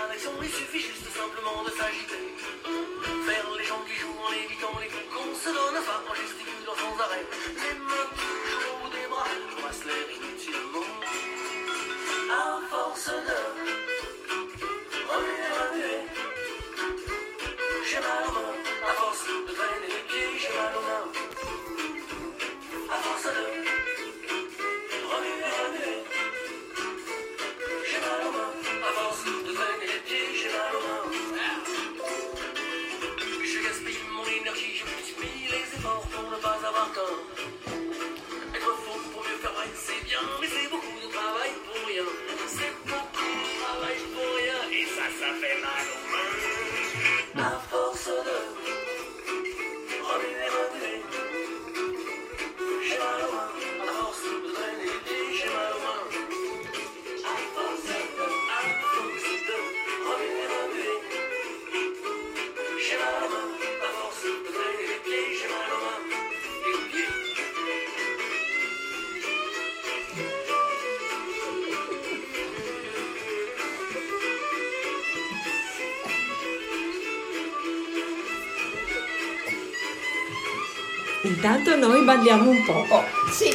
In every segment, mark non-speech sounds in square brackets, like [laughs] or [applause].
à il suffit juste simplement de s'agiter. Faire les gens qui jouent en évitant les coups qu'on se donne, enfin en gesticulant sans arrêt. Les mains toujours des bras, je brasse l'air inutilement. À force de Intanto noi balliamo un po'. Oh, sì.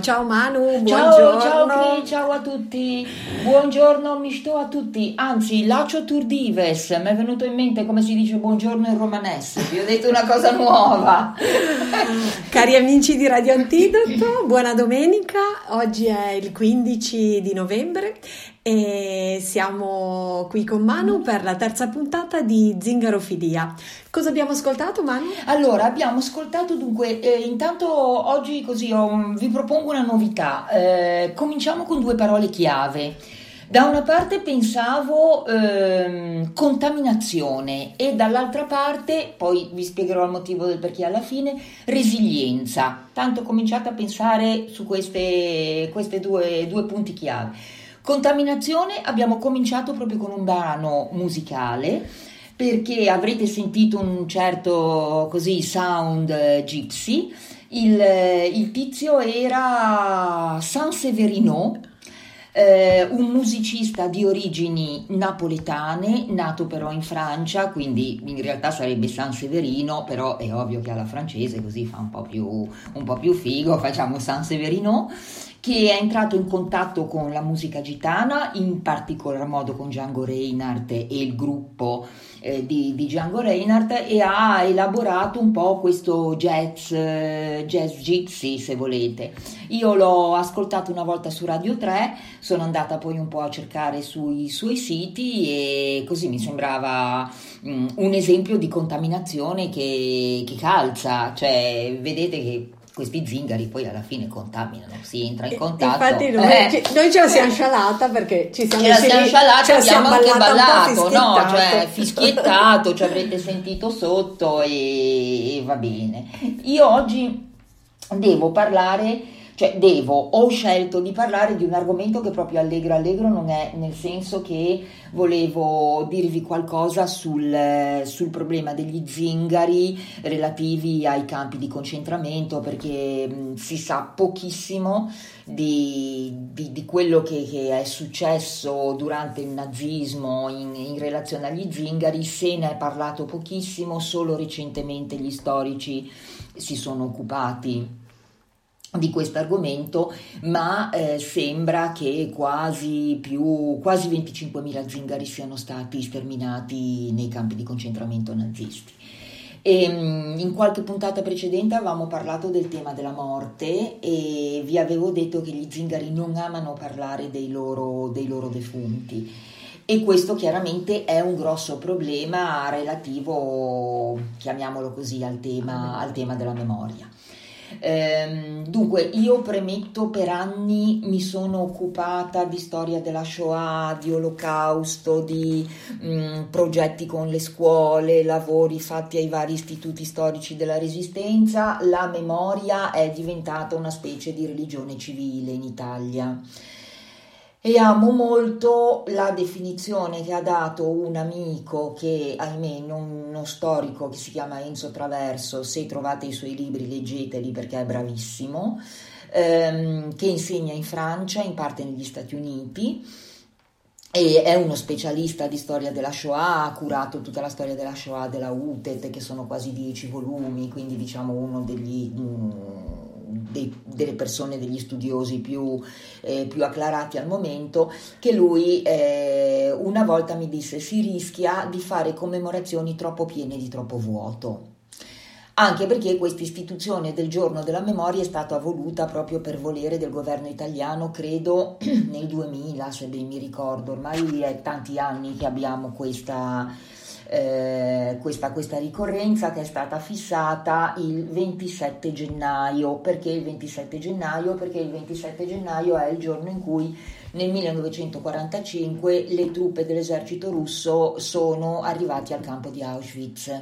Ciao Manu, Ciao, buongiorno. ciao Cri, ciao a tutti, buongiorno mi sto a tutti, anzi Lacio Turdives, mi è venuto in mente come si dice buongiorno in romanese, vi ho detto una cosa nuova. [laughs] Cari amici di Radio Antidoto, buona domenica. Oggi è il 15 di novembre e siamo qui con Manu per la terza puntata di Zingarofilia. Cosa abbiamo ascoltato, Manu? Allora, abbiamo ascoltato dunque, eh, intanto oggi così ho- vi propongo una novità, Eh, cominciamo con due parole chiave. Da una parte pensavo ehm, contaminazione e dall'altra parte, poi vi spiegherò il motivo del perché alla fine, resilienza. Tanto ho cominciato a pensare su queste due, due punti chiave. Contaminazione abbiamo cominciato proprio con un brano musicale perché avrete sentito un certo così sound eh, gypsy. Il, eh, il tizio era San Severino, eh, un musicista di origini napoletane, nato però in Francia, quindi in realtà sarebbe San Severino, però è ovvio che alla francese così fa un po' più, un po' più figo, facciamo San Severino, che è entrato in contatto con la musica gitana, in particolar modo con Django Reinhardt e il gruppo eh, di, di Django Reinhardt e ha elaborato un po' questo jazz, eh, jazz gypsy se volete. Io l'ho ascoltato una volta su Radio 3, sono andata poi un po' a cercare sui suoi siti e così mi sembrava mm, un esempio di contaminazione che, che calza, cioè vedete che questi zingari poi alla fine contaminano, si entra in contatto. Infatti noi, Eh. ci- noi ce la siamo scialata perché ci siamo Ce la siamo scialata, ce la abbiamo siamo anche ballato, no? fischiettato. Cioè, fischiettato, ci avrete sentito sotto e, e va bene. Io oggi devo parlare, cioè devo, ho scelto di parlare di un argomento che proprio allegro allegro non è, nel senso che volevo dirvi qualcosa sul, sul problema degli zingari relativi ai campi di concentramento, perché mh, si sa pochissimo di, di, di quello che, che, è successo durante il nazismo in, in relazione agli zingari, se ne è parlato pochissimo, solo recentemente gli storici si sono occupati di questo argomento, ma eh, sembra che quasi, più, quasi 25.000 zingari siano stati sterminati nei campi di concentramento nazisti. E, ehm, in qualche puntata precedente avevamo parlato del tema della morte e vi avevo detto che gli zingari non amano parlare dei loro, dei loro defunti e questo chiaramente è un grosso problema relativo, chiamiamolo così, al tema, al tema della memoria. Ehm, dunque, io premetto per anni mi sono occupata di storia della Shoah, di olocausto, di mh, mm, progetti con le scuole, lavori fatti ai vari istituti storici della resistenza. La memoria è diventata una specie di religione civile in Italia e amo molto la definizione che ha dato un amico che, ahimè, non, uno storico che si chiama Enzo Traverso, se trovate i suoi libri leggeteli perché è bravissimo, ehm, che insegna in Francia, in parte negli Stati Uniti. E è uno specialista di storia della Shoah, ha curato tutta la storia della Shoah della UTET, che sono quasi dieci volumi, quindi diciamo uno degli... Mm, dei, delle persone, degli studiosi più, eh, più, acclarati al momento, che lui eh, una volta mi disse si rischia di fare commemorazioni troppo piene di troppo vuoto. Anche perché questa istituzione del giorno della memoria è stata voluta proprio per volere del governo italiano, credo [clears throat] nel 2000, se ben mi ricordo, ormai è tanti anni che abbiamo questa, eh, questa, questa, ricorrenza che è stata fissata il 27 gennaio. Perché il 27 gennaio? Perché il 27 gennaio è il giorno in cui nel 1945 le truppe dell'esercito russo sono arrivate al campo di Auschwitz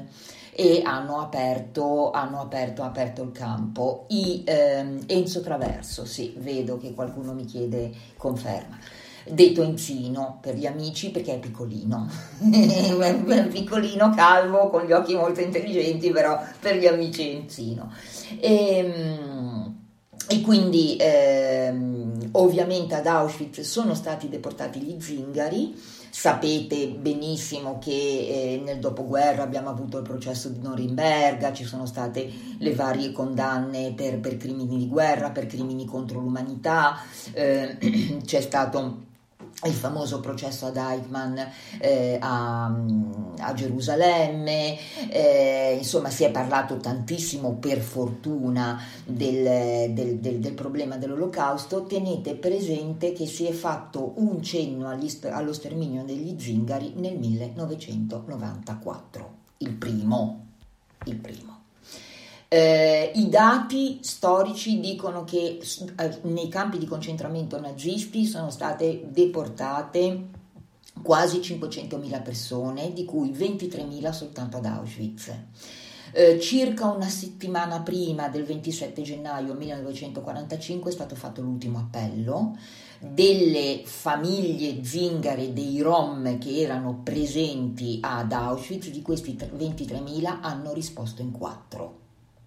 e hanno aperto, hanno aperto, aperto il campo. I, ehm, Enzo Traverso, sì, vedo che qualcuno mi chiede conferma detto Enzino per gli amici perché è piccolino, [laughs] piccolino, calvo, con gli occhi molto intelligenti, però per gli amici Enzino. E, ehm, e quindi ehm, ovviamente ad Auschwitz sono stati deportati gli zingari, sapete benissimo che eh, nel dopoguerra abbiamo avuto il processo di Norimberga, ci sono state le varie condanne per, per crimini di guerra, per crimini contro l'umanità, eh, [clears throat] c'è stato il famoso processo ad Eichmann eh, a, a, Gerusalemme, eh, insomma si è parlato tantissimo per fortuna del, del, del, del, problema dell'olocausto, tenete presente che si è fatto un cenno allo sterminio degli zingari nel 1994, il primo, il primo. Eh, I dati storici dicono che eh, nei campi di concentramento nazisti sono state deportate quasi 500.000 persone, di cui 23.000 soltanto ad Auschwitz. Eh, circa una settimana prima del 27 gennaio 1945 è stato fatto l'ultimo appello delle famiglie zingare dei Rom che erano presenti ad Auschwitz, di questi 23.000 hanno risposto in quattro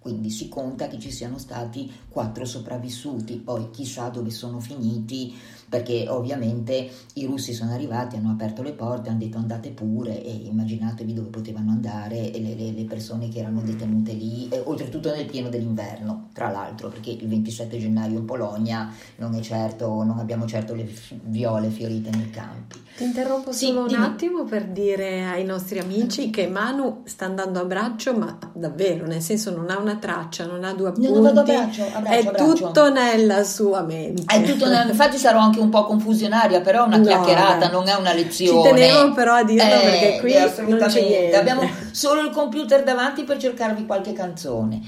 quindi si conta che ci siano stati quattro sopravvissuti, poi chissà dove sono finiti, perché ovviamente i russi sono arrivati, hanno aperto le porte, hanno detto andate pure e immaginatevi dove potevano andare le, le, le persone che erano detenute lì, eh, oltretutto nel pieno dell'inverno, tra l'altro, perché il 27 gennaio in Polonia non, certo, non abbiamo certo le viole fiorite nei campi. Ti interrompo sì, solo un attimo per dire ai nostri amici che Manu sta andando a braccio, ma davvero, nel senso non ha una traccia, non ha due appunti, non vado a braccio, a braccio, è a braccio. tutto nella sua mente. È tutto nella... infatti sarò anche un po' confusionaria, però è una no, chiacchierata, eh. non è una lezione. Ci tenevo però a dirlo eh, perché qui non c'è niente. Abbiamo solo il computer davanti per cercarvi qualche canzone.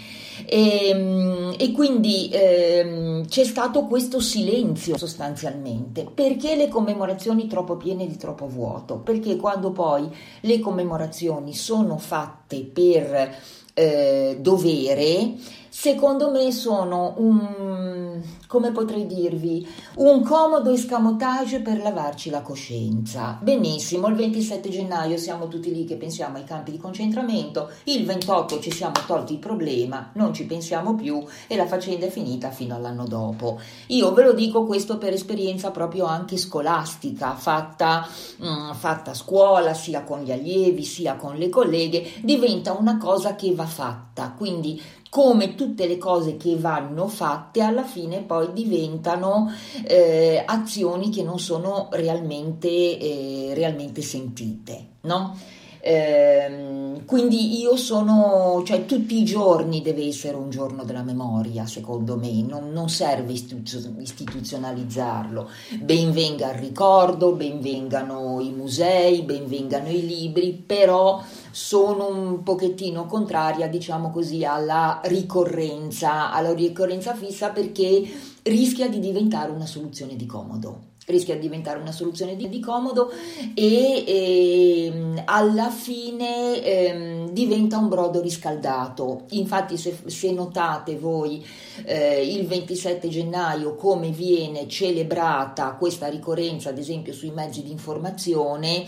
E, ehm, e quindi ehm, c'è stato questo silenzio sostanzialmente. Perché le commemorazioni troppo piene di troppo vuoto? Perché quando poi le commemorazioni sono fatte per eh, dovere, secondo me sono un, come potrei dirvi, un comodo escamotage per lavarci la coscienza. Benissimo, il 27 gennaio siamo tutti lì che pensiamo ai campi di concentramento, il 28 ci siamo tolti il problema, non ci pensiamo più e la faccenda è finita fino all'anno dopo. Io ve lo dico questo per esperienza proprio anche scolastica, fatta, mh, mm, fatta a scuola, sia con gli allievi, sia con le colleghe, diventa una cosa che va fatta, quindi come tutte le cose che vanno fatte alla fine poi diventano eh, azioni che non sono realmente, eh, realmente sentite, no? Ehm, quindi io sono, cioè tutti i giorni deve essere un giorno della memoria, secondo me, non, non serve istituzionalizzarlo. Ben venga il ricordo, ben vengano i musei, ben vengano i libri, però sono un pochettino contraria, diciamo così, alla ricorrenza, alla ricorrenza fissa perché rischia di diventare una soluzione di comodo rischia di diventare una soluzione di, di comodo e, e, ehm, alla fine eh, diventa un brodo riscaldato. Infatti se, se notate voi eh, il 27 gennaio come viene celebrata questa ricorrenza ad esempio sui mezzi di informazione,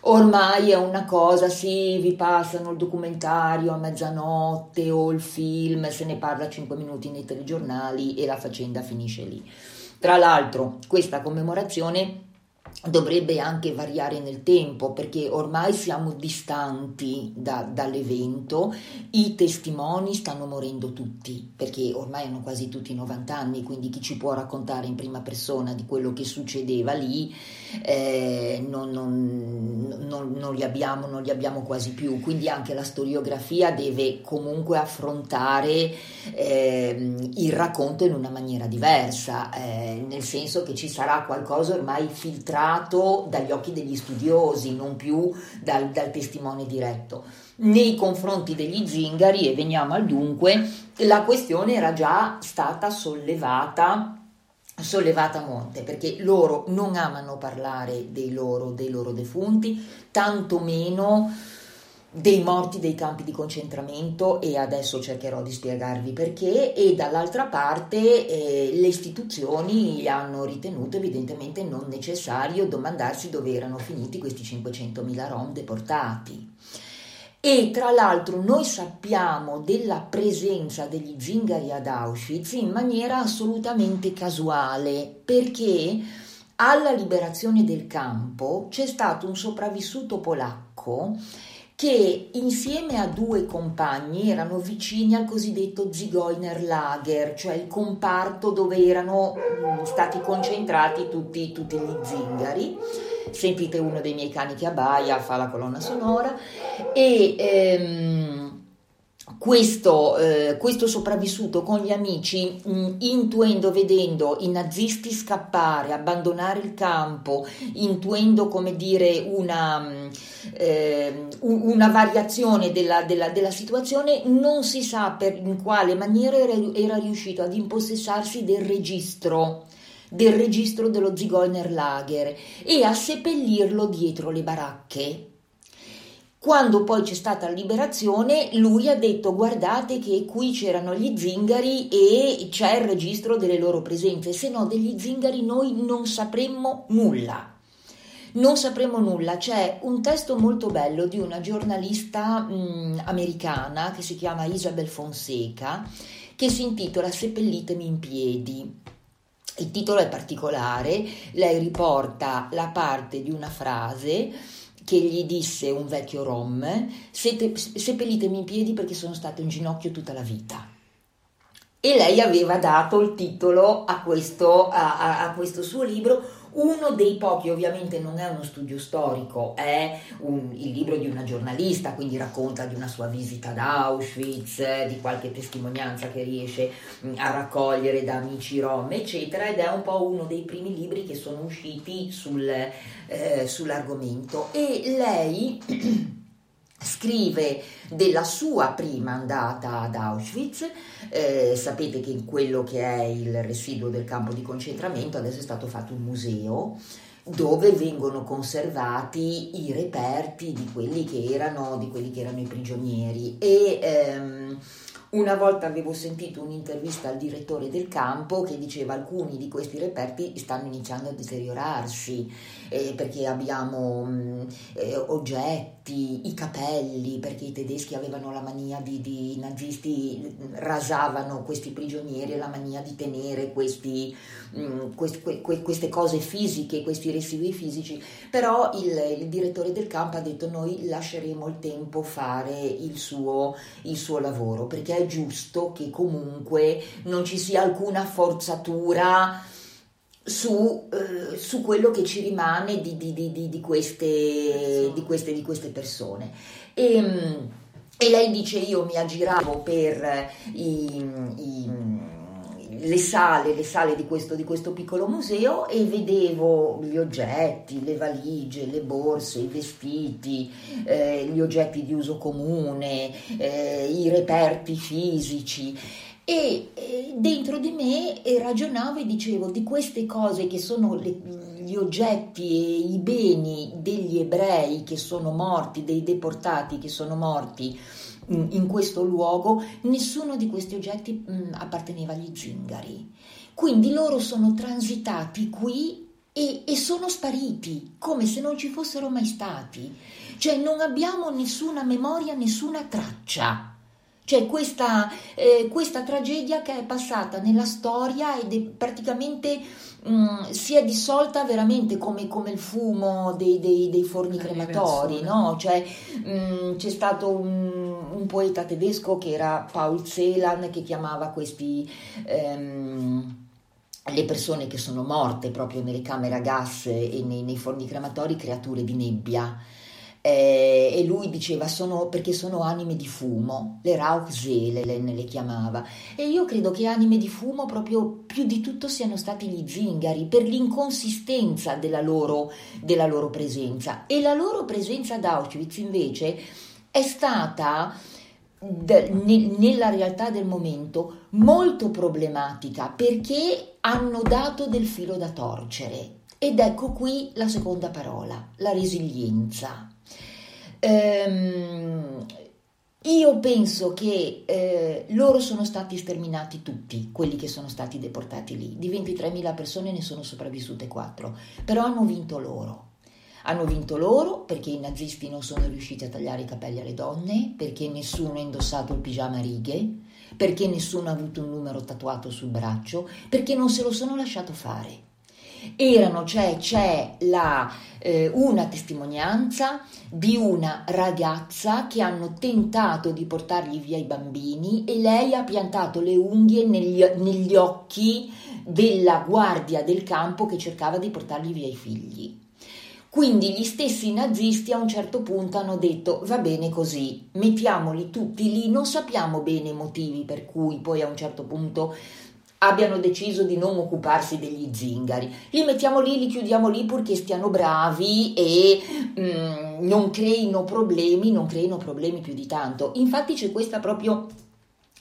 ormai è una cosa, sì, vi passano il documentario a mezzanotte o il film, se ne parla 5 minuti nei telegiornali e la faccenda finisce lì. Tra l'altro, questa commemorazione dovrebbe anche variare nel tempo perché ormai siamo distanti da, dall'evento, i testimoni stanno morendo tutti perché ormai hanno quasi tutti 90 anni, quindi chi ci può raccontare in prima persona di quello che succedeva lì eh, non, non, non, non, li abbiamo, non li abbiamo quasi più, quindi anche la storiografia deve comunque affrontare eh, il racconto in una maniera diversa, eh, nel senso che ci sarà qualcosa ormai filtrato guardato dagli occhi degli studiosi, non più dal, dal testimone diretto. Nei confronti degli zingari, e veniamo al dunque, la questione era già stata sollevata sollevata a monte perché loro non amano parlare dei loro, dei loro defunti, tantomeno dei morti dei campi di concentramento e adesso cercherò di spiegarvi perché e dall'altra parte eh, le istituzioni hanno ritenuto evidentemente non necessario domandarsi dove erano finiti questi 500.000 rom deportati. E tra l'altro noi sappiamo della presenza degli zingari ad Auschwitz in maniera assolutamente casuale perché alla liberazione del campo c'è stato un sopravvissuto polacco che insieme a due compagni erano vicini al cosiddetto Zigeunerlager, cioè il comparto dove erano mm, stati concentrati tutti, tutti gli zingari. Sentite uno dei miei cani che abbaia, fa la colonna sonora e ehm, questo, eh, questo, sopravvissuto con gli amici, mh, mm, intuendo, vedendo i nazisti scappare, abbandonare il campo, intuendo come dire una, mm, eh, una variazione della, della, della, situazione, non si sa per, in quale maniera era, era riuscito ad impossessarsi del registro del registro dello Zigeunerlager e a seppellirlo dietro le baracche quando poi c'è stata la liberazione, lui ha detto guardate che qui c'erano gli zingari e c'è il registro delle loro presenze, se no degli zingari noi non sapremmo nulla. Non sapremo nulla, c'è un testo molto bello di una giornalista mh, americana che si chiama Isabel Fonseca che si intitola Seppellitemi in piedi. Il titolo è particolare, lei riporta la parte di una frase che gli disse un vecchio rom, seppellitemi in piedi perché sono stato in ginocchio tutta la vita. E lei aveva dato il titolo a questo, a, a, questo suo libro uno dei pochi, ovviamente non è uno studio storico, è un, il libro di una giornalista, quindi racconta di una sua visita ad Auschwitz, di qualche testimonianza che riesce mm, a raccogliere da amici rom, eccetera, ed è un po' uno dei primi libri che sono usciti sul, eh, sull'argomento. E lei [clears throat] scrive della sua prima andata ad Auschwitz, eh, sapete che in quello che è il residuo del campo di concentramento adesso è stato fatto un museo dove vengono conservati i reperti di quelli che erano, quelli che erano i prigionieri. E ehm, Una volta avevo sentito un'intervista al direttore del campo che diceva alcuni di questi reperti stanno iniziando a deteriorarsi eh, perché abbiamo mh, eh, oggetti, i capelli, perché i tedeschi avevano la mania di, di i nazisti rasavano questi prigionieri, la mania di tenere questi, mh, quest, que, que, queste cose fisiche, questi residui fisici, però il, il, direttore del campo ha detto noi lasceremo il tempo fare il suo, il suo lavoro perché è giusto che comunque non ci sia alcuna forzatura su, eh, su quello che ci rimane di, di, di, di queste, queste, queste, persone. E, ehm, e, lei dice io mi aggiravo per i, i le sale, le sale di, questo, di questo, piccolo museo e vedevo gli oggetti, le valigie, le borse, i vestiti, eh, gli oggetti di uso comune, eh, i reperti fisici. E, dentro di me ragionavo e dicevo di queste cose che sono le, gli oggetti e i beni degli ebrei che sono morti, dei deportati che sono morti in questo luogo, nessuno di questi oggetti mh, apparteneva agli zingari. Quindi loro sono transitati qui e, e, sono spariti, come se non ci fossero mai stati. Cioè non abbiamo nessuna memoria, nessuna traccia. C'è questa, eh, questa tragedia che è passata nella storia ed è praticamente mh, mm, si è dissolta veramente come, come il fumo dei, dei, dei forni La crematori, no? Cioè, mh, mm, c'è stato un, un, poeta tedesco che era Paul Celan che chiamava questi... Ehm, le persone che sono morte proprio nelle camere a gas e nei, nei forni crematori creature di nebbia eh, e lui diceva sono, perché sono anime di fumo, le Rauchseele le, le chiamava. E io credo che anime di fumo proprio più di tutto siano stati gli zingari per l'inconsistenza della loro, della loro presenza. E la loro presenza ad Auschwitz invece è stata nella realtà del momento molto problematica perché hanno dato del filo da torcere. Ed ecco qui la seconda parola, la resilienza. Ehm, io penso che eh, loro sono stati sterminati tutti, quelli che sono stati deportati lì. Di 23.000 persone ne sono sopravvissute 4, però hanno vinto loro. Hanno vinto loro perché i nazisti non sono riusciti a tagliare i capelli alle donne, perché nessuno ha indossato il pigiama a righe, perché nessuno ha avuto un numero tatuato sul braccio, perché non se lo sono lasciato fare. Erano, cioè c'è la, eh, una testimonianza di una ragazza che hanno tentato di portargli via i bambini e lei ha piantato le unghie negli, negli occhi della guardia del campo che cercava di portargli via i figli. Quindi gli stessi nazisti a un certo punto hanno detto va bene così, mettiamoli tutti lì, non sappiamo bene i motivi per cui poi a un certo punto abbiano deciso di non occuparsi degli zingari. Li mettiamo lì, li chiudiamo lì purché stiano bravi e mm, non creino problemi, non creino problemi più di tanto. Infatti c'è questa proprio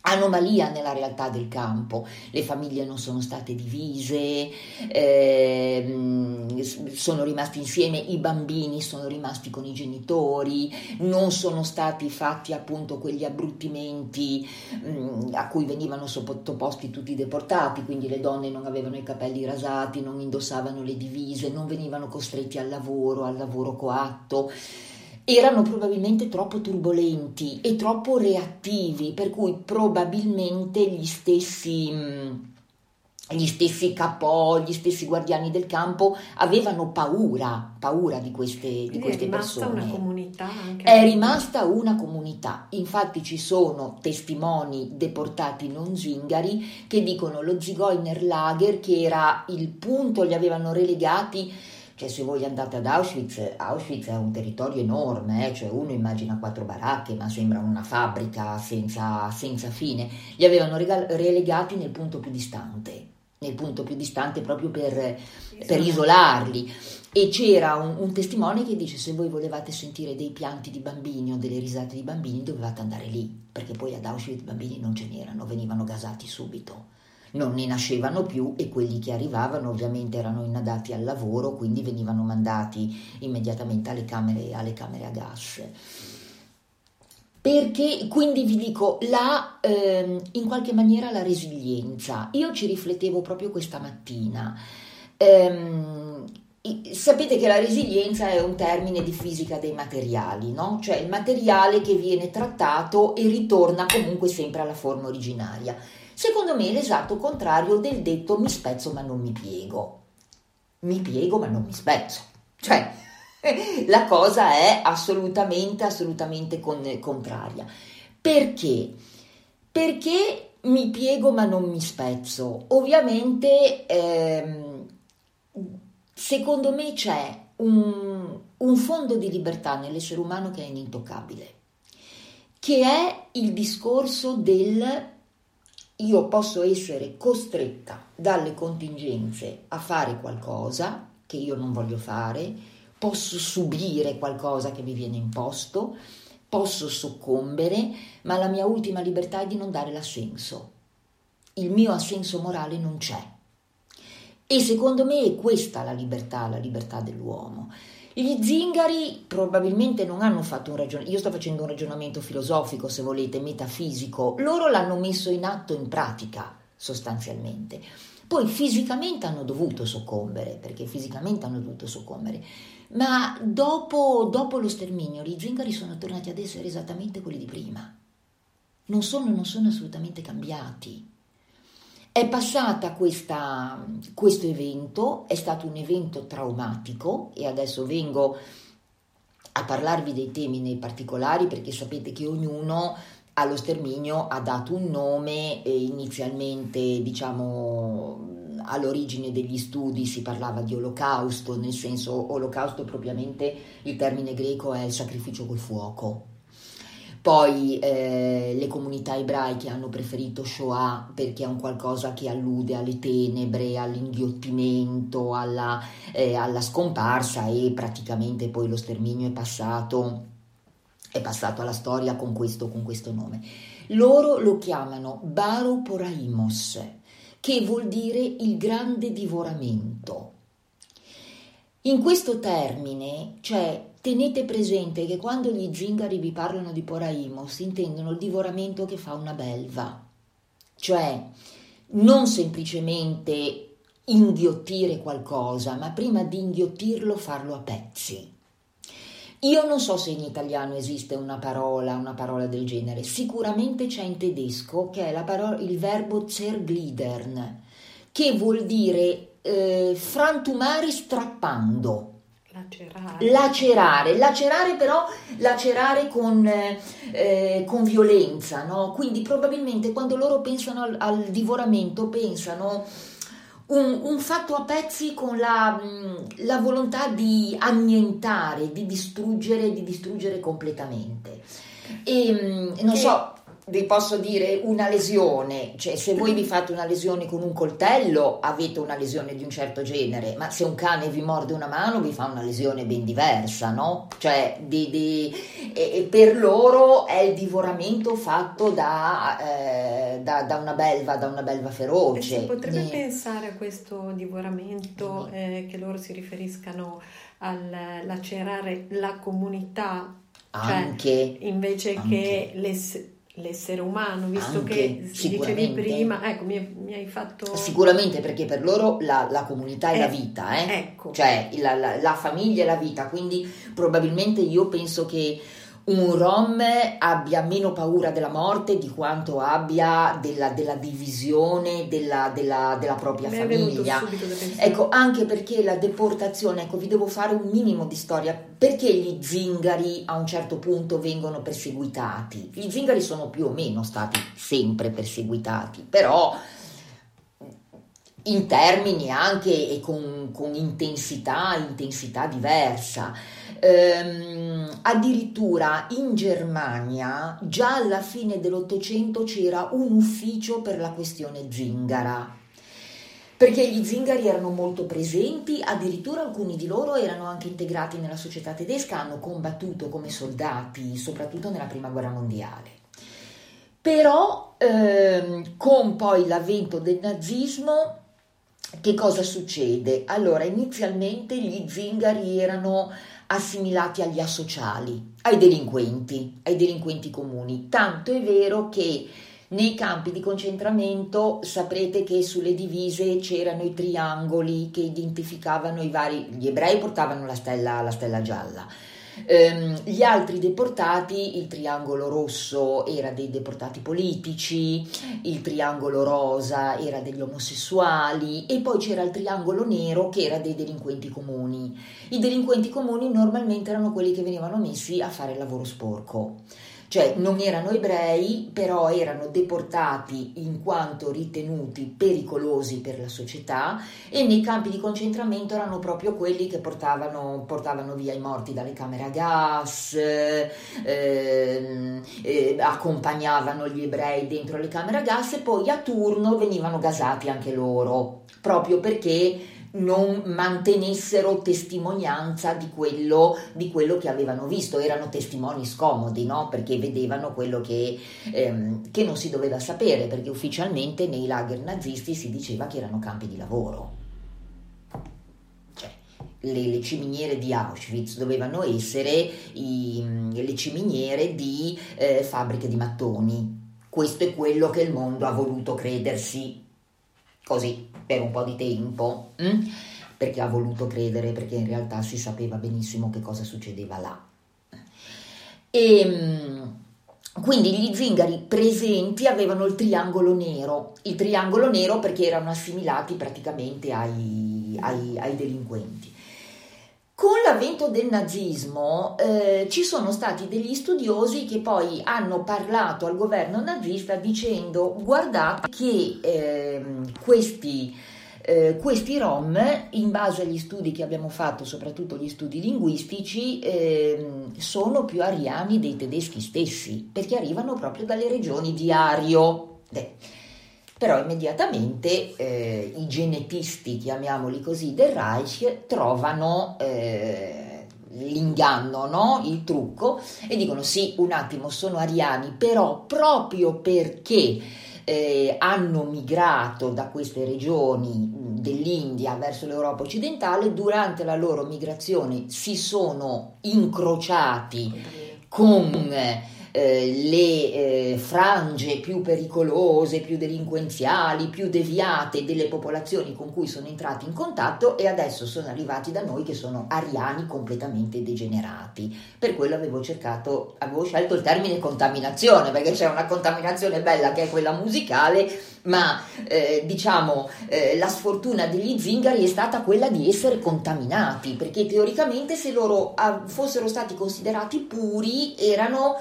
anomalia nella realtà del campo, le famiglie non sono state divise, eh, sono rimasti insieme, i bambini sono rimasti con i genitori, non sono stati fatti appunto quegli abbruttimenti mh, mm, a cui venivano sottoposti tutti i deportati, quindi le donne non avevano i capelli rasati, non indossavano le divise, non venivano costretti al lavoro, al lavoro coatto erano probabilmente troppo turbolenti e troppo reattivi, per cui probabilmente gli stessi, mm, gli stessi capò, gli stessi guardiani del campo avevano paura, paura di queste, di queste è rimasta persone. una comunità anche. È rimasta una comunità, infatti ci sono testimoni deportati non zingari che dicono lo Zigeuner Lager che era il punto, li avevano relegati cioè se voi andate ad Auschwitz, Auschwitz è un territorio enorme, eh? cioè uno immagina quattro baracche, ma sembra una fabbrica senza, senza fine. Li avevano regal- relegati nel punto più distante, nel punto più distante proprio per, per isolarli. E c'era un, un, testimone che dice se voi volevate sentire dei pianti di bambini o delle risate di bambini dovevate andare lì, perché poi ad Auschwitz i bambini non ce n'erano, venivano gasati subito non ne nascevano più e quelli che arrivavano ovviamente erano inadatti al lavoro, quindi venivano mandati immediatamente alle camere, alle camere a gas. perché quindi vi dico la, ehm, in qualche maniera la resilienza. Io ci riflettevo proprio questa mattina. Ehm, sapete che la resilienza è un termine di fisica dei materiali, no? Cioè il materiale che viene trattato e ritorna comunque sempre alla forma originaria. Secondo me è l'esatto contrario del detto mi spezzo ma non mi piego. Mi piego ma non mi spezzo. Cioè, [laughs] la cosa è assolutamente, assolutamente con, contraria. Perché? Perché mi piego ma non mi spezzo. Ovviamente, ehm, secondo me c'è un, un fondo di libertà nell'essere umano che è inintoccabile, che è il discorso del io posso essere costretta dalle contingenze a fare qualcosa che io non voglio fare, posso subire qualcosa che mi viene imposto, posso soccombere, ma la mia ultima libertà è di non dare l'assenso. Il mio assenso morale non c'è. E secondo me è questa la libertà, la libertà dell'uomo. Gli zingari probabilmente non hanno fatto un ragionamento, io sto facendo un ragionamento filosofico, se volete, metafisico, loro l'hanno messo in atto in pratica, sostanzialmente. Poi fisicamente hanno dovuto soccombere, perché fisicamente hanno dovuto soccombere, ma dopo, dopo lo sterminio gli zingari sono tornati ad essere esattamente quelli di prima. Non sono, non sono assolutamente cambiati. È passata questa, questo evento, è stato un evento traumatico e adesso vengo a parlarvi dei temi nei particolari perché sapete che ognuno allo sterminio ha dato un nome inizialmente diciamo all'origine degli studi si parlava di olocausto, nel senso olocausto propriamente il termine greco è il sacrificio col fuoco. Poi eh, le comunità ebraiche hanno preferito Shoah perché è un qualcosa che allude alle tenebre, all'inghiottimento, alla, eh, alla scomparsa e praticamente poi lo sterminio è passato, è passato alla storia con questo, con questo nome. Loro lo chiamano Baro Poraimos, che vuol dire il grande divoramento. In questo termine c'è Tenete presente che quando gli zingari vi parlano di poraimos intendono il divoramento che fa una belva, cioè non semplicemente inghiottire qualcosa, ma prima di inghiottirlo farlo a pezzi. Io non so se in italiano esiste una parola, una parola del genere, sicuramente c'è in tedesco che è parola, il verbo zerglidern, che vuol dire eh, frantumare strappando. Lacerare. Lacerare, però lacerare con, eh, con violenza, no? Quindi probabilmente quando loro pensano al, al divoramento pensano un, un, fatto a pezzi con la, la, volontà di annientare, di distruggere, di distruggere completamente. E non so, vi posso dire una lesione, cioè se voi vi fate una lesione con un coltello avete una lesione di un certo genere, ma se un cane vi morde una mano vi fa una lesione ben diversa, no? Cioè di, di, e, e per loro è il divoramento fatto da, eh, da, da, una belva, da una belva feroce. E si potrebbe e... pensare a questo divoramento eh, che loro si riferiscano al lacerare la comunità, cioè anche, invece anche. che le l'essere umano, visto Anche, che dicevi prima, ecco, mi, mi, hai fatto... Sicuramente perché per loro la, la comunità è eh, la vita, eh? ecco. cioè la, la, la famiglia è la vita, quindi probabilmente io penso che un rom abbia meno paura della morte di quanto abbia della, della divisione della, della, della propria Mi famiglia. Ecco, anche perché la deportazione, ecco, vi devo fare un minimo di storia. Perché gli zingari a un certo punto vengono perseguitati? Gli zingari sono più o meno stati sempre perseguitati, però in termini anche e con, con intensità, intensità diversa. Ehm, addirittura in Germania già alla fine dell'Ottocento c'era un ufficio per la questione zingara perché gli zingari erano molto presenti, addirittura alcuni di loro erano anche integrati nella società tedesca, hanno combattuto come soldati, soprattutto nella prima guerra mondiale. Però ehm, con poi l'avvento del nazismo che cosa succede? Allora, inizialmente gli zingari erano assimilati agli asociali, ai delinquenti, ai delinquenti comuni. Tanto è vero che nei campi di concentramento saprete che sulle divise c'erano i triangoli che identificavano i vari. Gli ebrei portavano la stella, la stella gialla Ehm, gli altri deportati, il triangolo rosso era dei deportati politici, il triangolo rosa era degli omosessuali e poi c'era il triangolo nero che era dei delinquenti comuni. I delinquenti comuni normalmente erano quelli che venivano messi a fare il lavoro sporco cioè non erano ebrei, però erano deportati in quanto ritenuti pericolosi per la società e nei campi di concentramento erano proprio quelli che portavano, portavano via i morti dalle camere a gas, eh, eh, accompagnavano gli ebrei dentro le camere a gas e poi a turno venivano gasati anche loro, proprio perché non mantenessero testimonianza di quello, di quello, che avevano visto, erano testimoni scomodi, no? perché vedevano quello che, ehm, che non si doveva sapere, perché ufficialmente nei lager nazisti si diceva che erano campi di lavoro. Cioè, le, le, ciminiere di Auschwitz dovevano essere i, le ciminiere di eh, fabbriche di mattoni. Questo è quello che il mondo ha voluto credersi così per un po' di tempo, hm? perché ha voluto credere, perché in realtà si sapeva benissimo che cosa succedeva là. E ehm, quindi gli zingari presenti avevano il triangolo nero, il triangolo nero perché erano assimilati praticamente ai, ai, ai delinquenti. Con l'avvento del nazismo eh, ci sono stati degli studiosi che poi hanno parlato al governo nazista dicendo guardate che eh, questi, eh, questi rom, in base agli studi che abbiamo fatto, soprattutto gli studi linguistici, ehm, sono più ariani dei tedeschi stessi, perché arrivano proprio dalle regioni di Ario. Però immediatamente eh, i genetisti, chiamiamoli così, del Reich trovano eh, l'inganno, no? il trucco e dicono sì, un attimo, sono ariani, però proprio perché eh, hanno migrato da queste regioni dell'India verso l'Europa occidentale, durante la loro migrazione si sono incrociati con eh, le eh, frange più pericolose, più delinquenziali, più deviate delle popolazioni con cui sono entrati in contatto e adesso sono arrivati da noi che sono ariani completamente degenerati. Per quello avevo cercato, avevo scelto il termine contaminazione, perché c'è una contaminazione bella che è quella musicale, ma eh, diciamo eh, la sfortuna degli zingari è stata quella di essere contaminati, perché teoricamente se loro ah, fossero stati considerati puri erano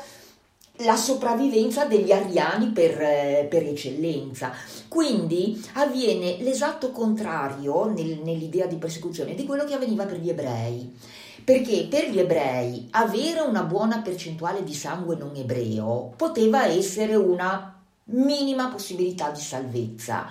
la sopravvivenza degli ariani per, eh, per, eccellenza. Quindi avviene l'esatto contrario nel, nell'idea di persecuzione di quello che avveniva per gli ebrei. Perché per gli ebrei avere una buona percentuale di sangue non ebreo poteva essere una minima possibilità di salvezza.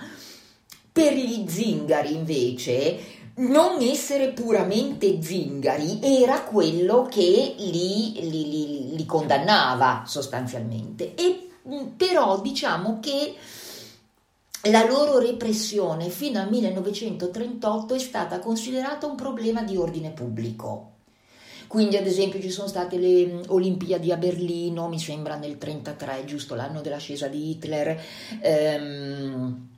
Per gli zingari invece non essere puramente zingari era quello che li, li, li, li condannava sostanzialmente. E però diciamo che la loro repressione fino al 1938 è stata considerata un problema di ordine pubblico. Quindi, ad esempio, ci sono state le Olimpiadi a Berlino, mi sembra nel 1933, giusto l'anno dell'ascesa di Hitler. Ehm,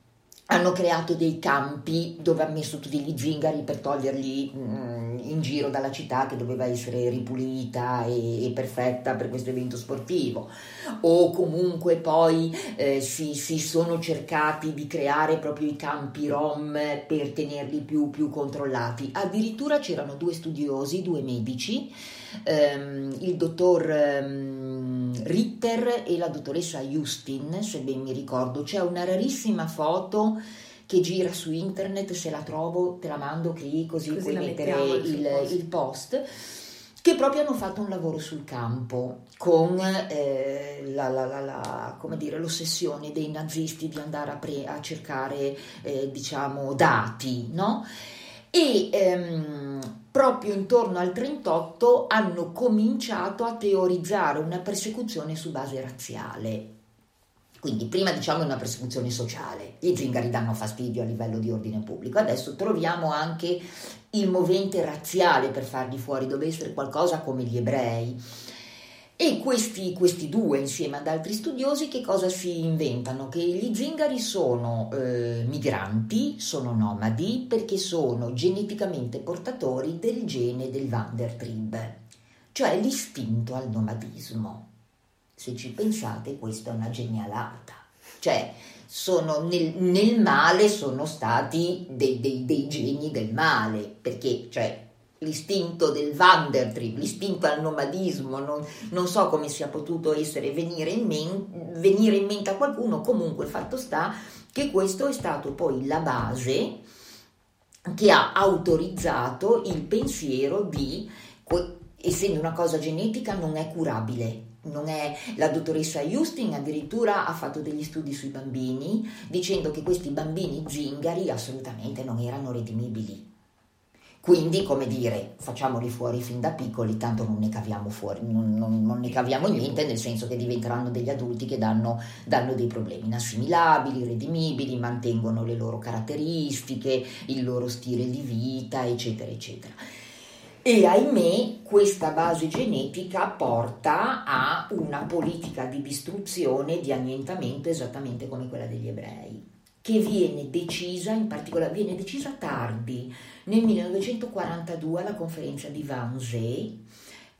hanno creato dei campi dove hanno messo tutti gli zingari per toglierli mh, in giro dalla città che doveva essere ripulita e, e perfetta per questo evento sportivo. O comunque poi eh, si, si, sono cercati di creare proprio i campi rom per tenerli più, più controllati. Addirittura c'erano due studiosi, due medici ehm, il dottor ehm, Ritter e la dottoressa Justin, se ben mi ricordo. C'è una rarissima foto che gira su internet, se la trovo te la mando qui così, così puoi mettere il, post. il post che proprio hanno fatto un lavoro sul campo con eh, la, la, la, dire, l'ossessione dei nazisti di andare a, pre- a cercare eh, diciamo dati, no? E ehm, proprio intorno al 38 hanno cominciato a teorizzare una persecuzione su base razziale. Quindi prima diciamo una persecuzione sociale, gli zingari danno fastidio a livello di ordine pubblico, adesso troviamo anche il movente razziale per farli fuori, deve essere qualcosa come gli ebrei. E questi, questi, due, insieme ad altri studiosi, che cosa si inventano? Che gli zingari sono eh, migranti, sono nomadi, perché sono geneticamente portatori del gene del Vandertrib, cioè l'istinto al nomadismo. Se ci pensate, questa è una genialata. Cioè, nel, nel, male sono stati dei, dei, dei, geni del male, perché cioè, l'istinto del Wandertrip, l'istinto al nomadismo, non, non, so come sia potuto essere venire in, men, venire in mente a qualcuno, comunque il fatto sta che questo è stato poi la base che ha autorizzato il pensiero di, essendo una cosa genetica, non è curabile. È, la dottoressa Justin addirittura ha fatto degli studi sui bambini dicendo che questi bambini zingari assolutamente non erano redimibili quindi, come dire, facciamoli fuori fin da piccoli, tanto non ne caviamo fuori, non, non, non ne caviamo niente, nel senso che diventeranno degli adulti che danno, danno dei problemi inassimilabili, redimibili, mantengono le loro caratteristiche, il loro stile di vita, eccetera, eccetera. E ahimè questa base genetica porta a una politica di distruzione e di annientamento esattamente come quella degli ebrei, che viene decisa, in particolare viene decisa tardi, nel 1942 alla conferenza di Wannsee,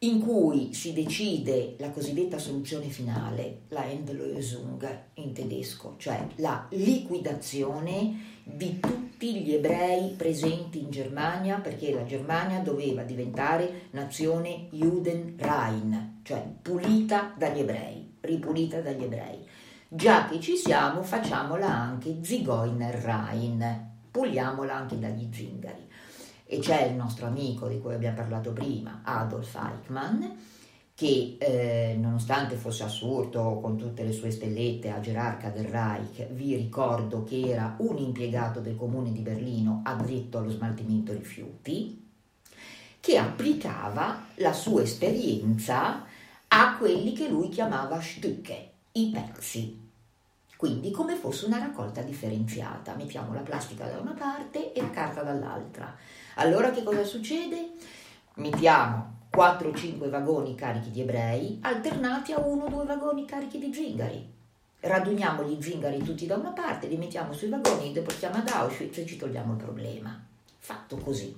in cui si decide la cosiddetta soluzione finale, la Endlösung in tedesco, cioè la liquidazione di tutti gli ebrei presenti in Germania, perché la Germania doveva diventare nazione Judenrein, cioè pulita dagli ebrei, ripulita dagli ebrei. Già che ci siamo, facciamola anche Zigeunerrein, puliamola anche dagli zingari e c'è il nostro amico di cui abbiamo parlato prima, Adolf Eichmann, che eh, nonostante fosse assurdo con tutte le sue stellette a gerarca del Reich, vi ricordo che era un impiegato del comune di Berlino addetto allo smaltimento rifiuti, che applicava la sua esperienza a quelli che lui chiamava Stücke, i pezzi. Quindi come fosse una raccolta differenziata, mettiamo la plastica da una parte e la carta dall'altra allora che cosa succede? Mettiamo 4-5 vagoni carichi di ebrei alternati a 1-2 vagoni carichi di zingari. Raduniamo gli zingari tutti da una parte, li mettiamo sui vagoni, li deportiamo ad Auschwitz e ci togliamo il problema. Fatto così.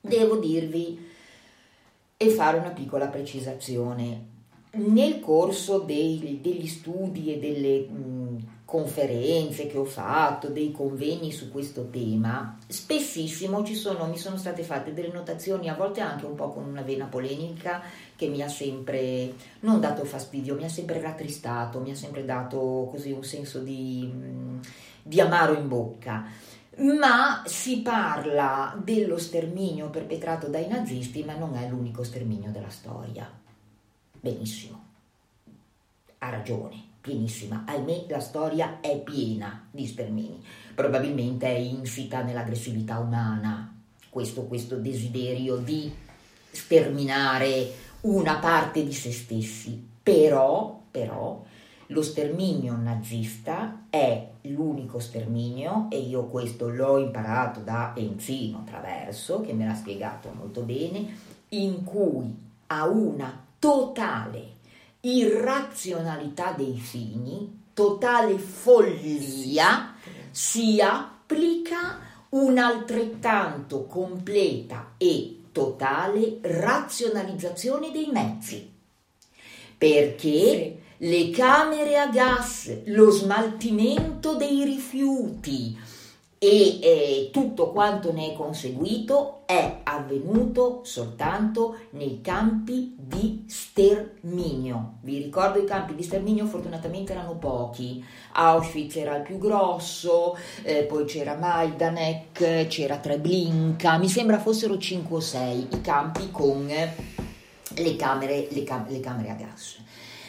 Devo dirvi e fare una piccola precisazione. Nel corso dei, degli studi e delle mh, conferenze che ho fatto, dei convegni su questo tema, spessissimo sono, mi sono state fatte delle notazioni, a volte anche un po' con una vena polemica, che mi ha sempre non dato fastidio, mi ha sempre rattristato, mi ha sempre dato così un senso di, di amaro in bocca. Ma si parla dello sterminio perpetrato dai nazisti, ma non è l'unico sterminio della storia. Benissimo, ha ragione pienissima. Ahimè, la storia è piena di stermini. Probabilmente è insita nell'aggressività umana questo, questo desiderio di sterminare una parte di se stessi. Però, però, lo sterminio nazista è l'unico sterminio, e io questo l'ho imparato da Enzino Traverso, che me l'ha spiegato molto bene, in cui a una totale irrazionalità dei fini, totale follia, si applica un'altrettanto completa e totale razionalizzazione dei mezzi. Perché le camere a gas, lo smaltimento dei rifiuti, e eh, tutto quanto ne è conseguito è avvenuto soltanto nei campi di sterminio. Vi ricordo i campi di sterminio fortunatamente erano pochi, Auschwitz era il più grosso, eh, poi c'era Majdanek, c'era Treblinka, mi sembra fossero 5 o 6 i campi con le camere, le cam- le camere a gas.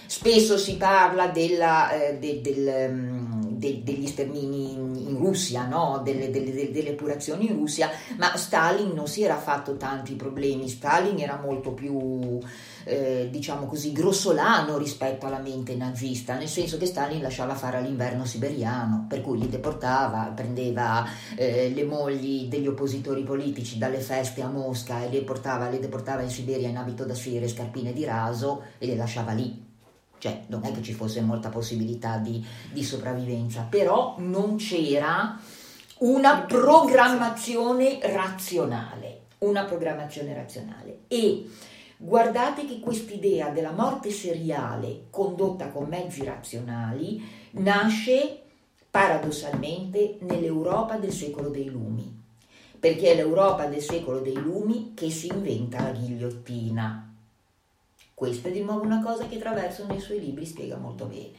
Spesso si parla della, eh, de, del, mm, de, degli stermini in Russia, no? delle, delle, delle epurazioni in Russia, ma Stalin non si era fatto tanti problemi, Stalin era molto più eh, diciamo così, grossolano rispetto alla mente nazista, nel senso che Stalin lasciava fare all'inverno siberiano, per cui li deportava, prendeva eh, le mogli degli oppositori politici dalle feste a Mosca e le, portava, le deportava in Siberia in abito da sfere, scarpine di raso e le lasciava lì. Cioè, non è che ci fosse molta possibilità di, di sopravvivenza, però non c'era una programmazione razionale, una programmazione razionale. E Guardate che quest'idea della morte seriale condotta con mezzi razionali nasce paradossalmente nell'Europa del secolo dei lumi, perché è l'Europa del secolo dei lumi che si inventa la ghigliottina. Questa è di nuovo una cosa che Traverso nei suoi libri spiega molto bene.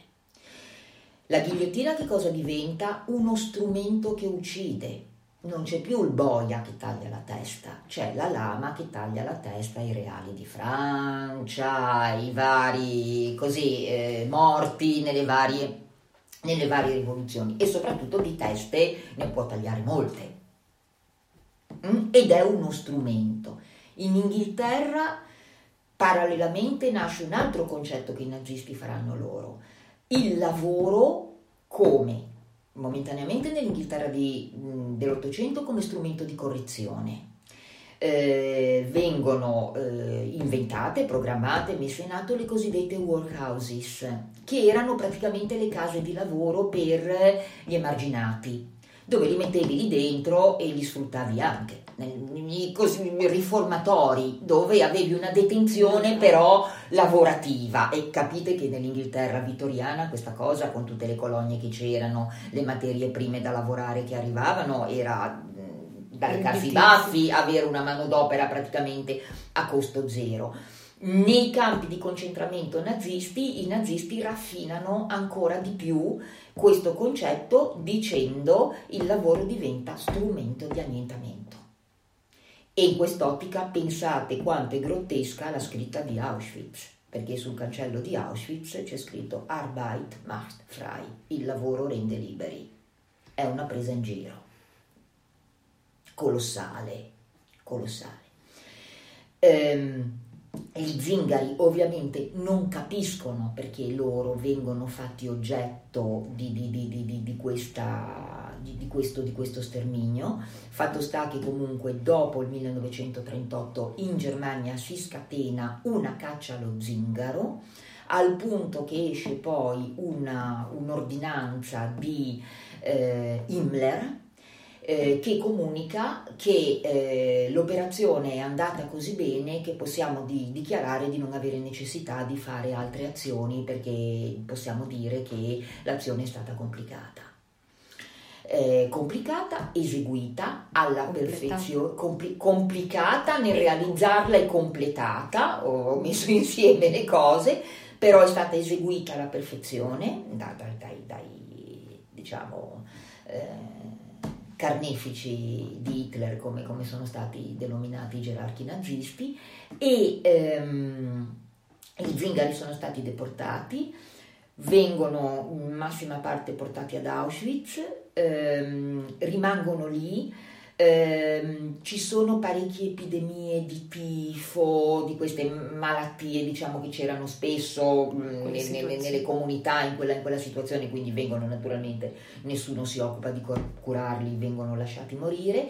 La ghigliottina che cosa diventa? Uno strumento che uccide, non c'è più il boia che taglia la testa, c'è la lama che taglia la testa ai reali di Francia, i vari così eh, morti nelle varie, nelle varie rivoluzioni e soprattutto di teste ne può tagliare molte. Mm? Ed è uno strumento. In Inghilterra parallelamente nasce un altro concetto che i nazisti faranno loro, il lavoro come? Momentaneamente nell'Inghilterra di, dell'Ottocento come strumento di correzione. Eh, vengono eh, inventate, programmate, messe in atto le cosiddette workhouses, che erano praticamente le case di lavoro per gli emarginati, dove li mettevi lì dentro e li sfruttavi anche. I riformatori dove avevi una detenzione però lavorativa. E capite che nell'Inghilterra vittoriana questa cosa con tutte le colonie che c'erano, le materie prime da lavorare che arrivavano era barcarsi i baffi, avere una manodopera praticamente a costo zero. Nei campi di concentramento nazisti i nazisti raffinano ancora di più questo concetto dicendo il lavoro diventa strumento di annientamento. E in quest'ottica pensate quanto è grottesca la scritta di Auschwitz, perché sul cancello di Auschwitz c'è scritto Arbeit macht frei, il lavoro rende liberi. È una presa in giro. Colossale, colossale. Ehm, gli zingari ovviamente non capiscono perché loro vengono fatti oggetto di, di, di, di questa questo, questo sterminio. Fatto sta che comunque dopo il 1938 in Germania si scatena una caccia allo zingaro, al punto che esce poi una, un'ordinanza di eh, Himmler eh, che comunica che eh, l'operazione è andata così bene che possiamo di, dichiarare di non avere necessità di fare altre azioni perché possiamo dire che l'azione è stata complicata. Eh, complicata, eseguita alla perfezione, compli- complicata nel realizzarla e completata, ho messo [laughs] insieme le cose, però è stata eseguita alla perfezione da, da, dai, dai, diciamo, eh, carnefici di Hitler, come, come, sono stati denominati i gerarchi nazisti, e ehm, i zingari sono stati deportati vengono in massima parte portati ad Auschwitz, ehm, rimangono lì, ehm, ci sono parecchie epidemie di tifo, di queste malattie diciamo che c'erano spesso mh, nelle, nelle, comunità in quella, in quella, situazione, quindi vengono naturalmente, nessuno si occupa di curarli, vengono lasciati morire.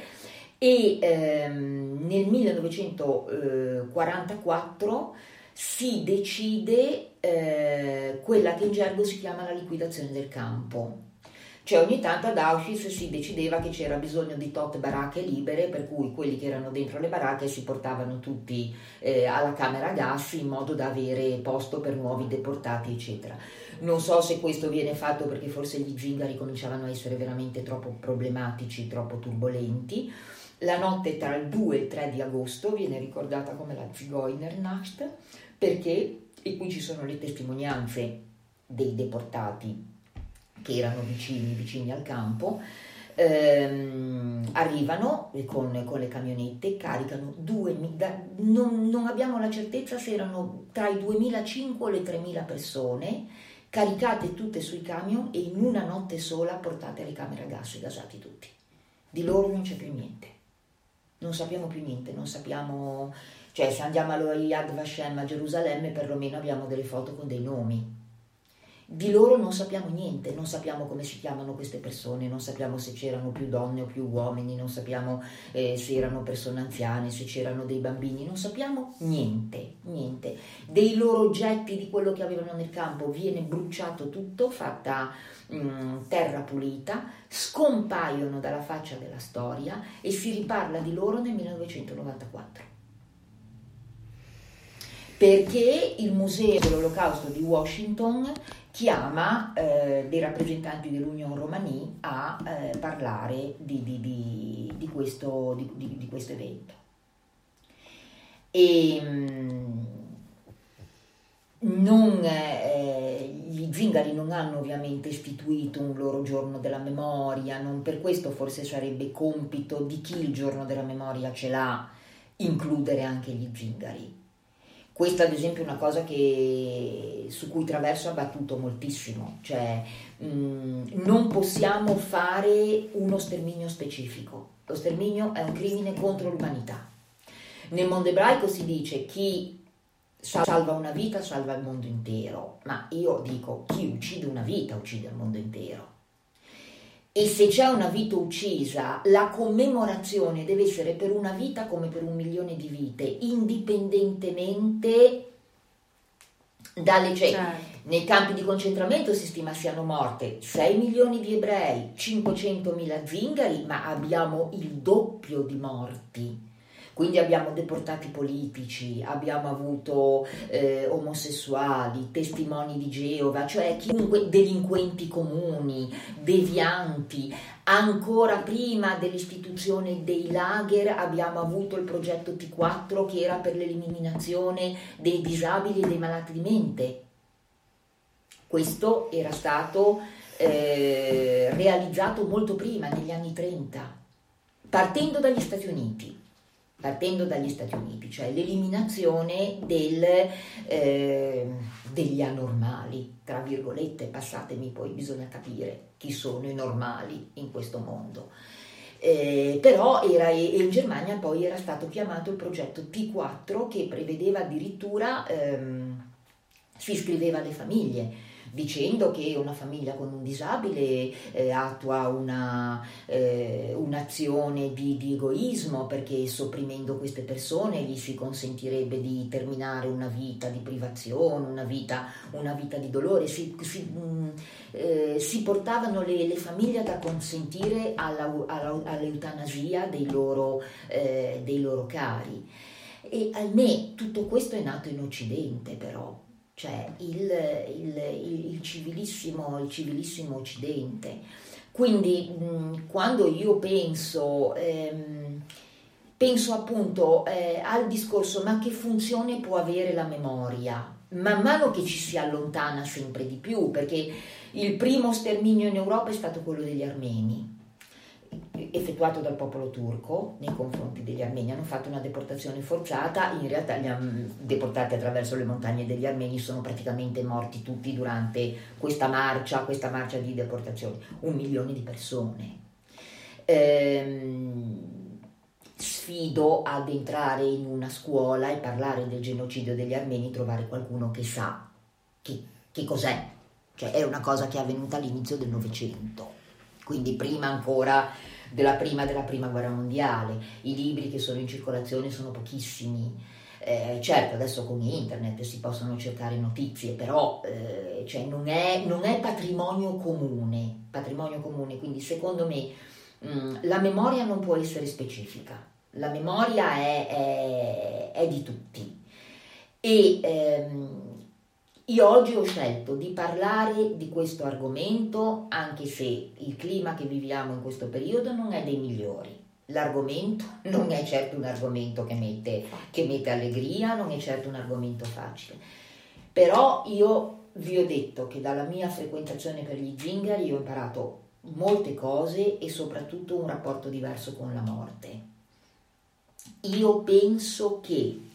E ehm, nel 1944 si decide eh, quella che in gergo si chiama la liquidazione del campo. Cioè ogni tanto ad Auschwitz si decideva che c'era bisogno di tot baracche libere, per cui quelli che erano dentro le baracche si portavano tutti eh, alla camera gas in modo da avere posto per nuovi deportati, eccetera. Non so se questo viene fatto perché forse gli zingari cominciavano a essere veramente troppo problematici, troppo turbolenti. La notte tra il 2 e il 3 di agosto viene ricordata come la Zigeunernacht perché, e qui ci sono le testimonianze dei deportati che erano vicini, vicini al campo, ehm, arrivano con, con, le camionette, caricano 2000, non, non abbiamo la certezza se erano tra i 2.500 e le 3.000 persone caricate tutte sui camion e in una notte sola portate alle camere a gas e gasati tutti. Di loro non c'è più niente. Non sappiamo più niente, non sappiamo... Cioè, se andiamo allo Yad Vashem a Gerusalemme, perlomeno abbiamo delle foto con dei nomi. Di loro non sappiamo niente, non sappiamo come si chiamano queste persone, non sappiamo se c'erano più donne o più uomini, non sappiamo eh, se erano persone anziane, se c'erano dei bambini, non sappiamo niente, niente. Dei loro oggetti, di quello che avevano nel campo, viene bruciato tutto, fatta mh, mm, terra pulita, scompaiono dalla faccia della storia e si riparla di loro nel 1994 perché il Museo dell'Olocausto di Washington chiama eh, dei rappresentanti dell'Unione Romani a eh, parlare di, di, di, di, questo, questo, evento. E, mm, non, eh, gli zingari non hanno ovviamente istituito un loro giorno della memoria, non per questo forse sarebbe compito di chi il giorno della memoria ce l'ha includere anche gli zingari questa ad esempio è una cosa che, su cui Traverso ha battuto moltissimo, cioè mh, mm, non possiamo fare uno sterminio specifico, lo sterminio è un crimine contro l'umanità. Nel mondo ebraico si dice chi salva una vita salva il mondo intero, ma io dico chi uccide una vita uccide il mondo intero e se c'è una vita uccisa, la commemorazione deve essere per una vita come per un milione di vite, indipendentemente dalle cioè, certo. Nei campi di concentramento si stima siano morte 6 milioni di ebrei, 500 mila zingari, ma abbiamo il doppio di morti quindi abbiamo deportati politici, abbiamo avuto eh, omosessuali, testimoni di Geova, cioè chiunque delinquenti comuni, devianti. Ancora prima dell'istituzione dei lager abbiamo avuto il progetto T4 che era per l'eliminazione dei disabili e dei malati di mente. Questo era stato eh, realizzato molto prima, negli anni 30, partendo dagli Stati Uniti partendo dagli Stati Uniti, cioè l'eliminazione del, eh, degli anormali, tra virgolette, passatemi poi, bisogna capire chi sono i normali in questo mondo. Eh, però era, in Germania poi era stato chiamato il progetto T4 che prevedeva addirittura, ehm, si iscriveva alle famiglie, dicendo che una famiglia con un disabile eh, attua una, eh, un'azione di, di, egoismo perché sopprimendo queste persone gli si consentirebbe di terminare una vita di privazione, una vita, una vita di dolore. Si, si, mh, mm, eh, si portavano le, le, famiglie da consentire alla, alla, all'eutanasia dei loro, eh, dei loro cari. E ahimè tutto questo è nato in Occidente però, cioè il, il, il, il civilissimo, civilissimo, Occidente. Quindi mh, quando io penso, ehm, penso appunto eh, al discorso ma che funzione può avere la memoria? Man mano che ci si allontana sempre di più, perché il primo sterminio in Europa è stato quello degli armeni effettuato dal popolo turco nei confronti degli armeni. Hanno fatto una deportazione forzata, in realtà li hanno deportati attraverso le montagne degli armeni, sono praticamente morti tutti durante questa marcia, questa marcia di deportazione, un milione di persone. Ehm, sfido ad entrare in una scuola e parlare del genocidio degli armeni, trovare qualcuno che sa che, che cos'è. Cioè è una cosa che è avvenuta all'inizio del Novecento, quindi prima ancora della prima, della prima guerra mondiale. I libri che sono in circolazione sono pochissimi. Eh, certo, adesso con internet si possono cercare notizie, però eh, cioè non, è, non, è, patrimonio comune, patrimonio comune, quindi secondo me mh, mm, la memoria non può essere specifica, la memoria è, è, è di tutti. E ehm, io oggi ho scelto di parlare di questo argomento anche se il clima che viviamo in questo periodo non è dei migliori. L'argomento [laughs] non è certo un argomento che mette, che mette allegria, non è certo un argomento facile. Però io vi ho detto che dalla mia frequentazione per gli zingari ho imparato molte cose e soprattutto un rapporto diverso con la morte. Io penso che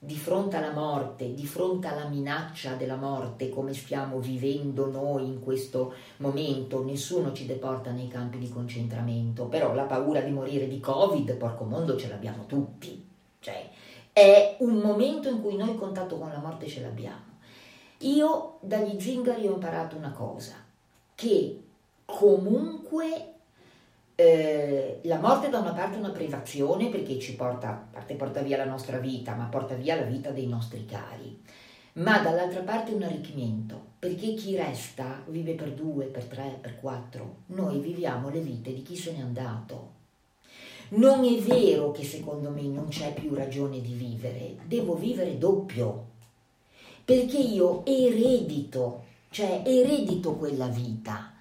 di fronte alla morte, di fronte alla minaccia della morte come stiamo vivendo noi in questo momento, nessuno ci deporta nei campi di concentramento, però la paura di morire di Covid, porco mondo, ce l'abbiamo tutti. Cioè, è un momento in cui noi il contatto con la morte ce l'abbiamo. Io dagli zingari ho imparato una cosa, che comunque eh, la morte da una parte è una privazione perché ci porta, parte porta via la nostra vita, ma porta via la vita dei nostri cari, ma dall'altra parte è un arricchimento, perché chi resta vive per due, per tre, per quattro, noi viviamo le vite di chi se n'è andato. Non è vero che secondo me non c'è più ragione di vivere, devo vivere doppio, perché io eredito, cioè eredito quella vita.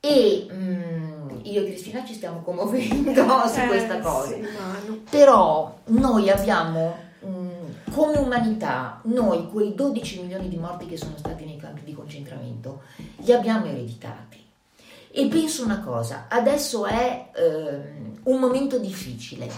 E mm, io e Cristina ci stiamo commuovendo [laughs] su eh, questa cosa. Sì, Però noi abbiamo, mm, come umanità, noi quei 12 milioni di morti che sono stati nei campi di concentramento, li abbiamo ereditati. E penso una cosa, adesso è eh, un momento difficile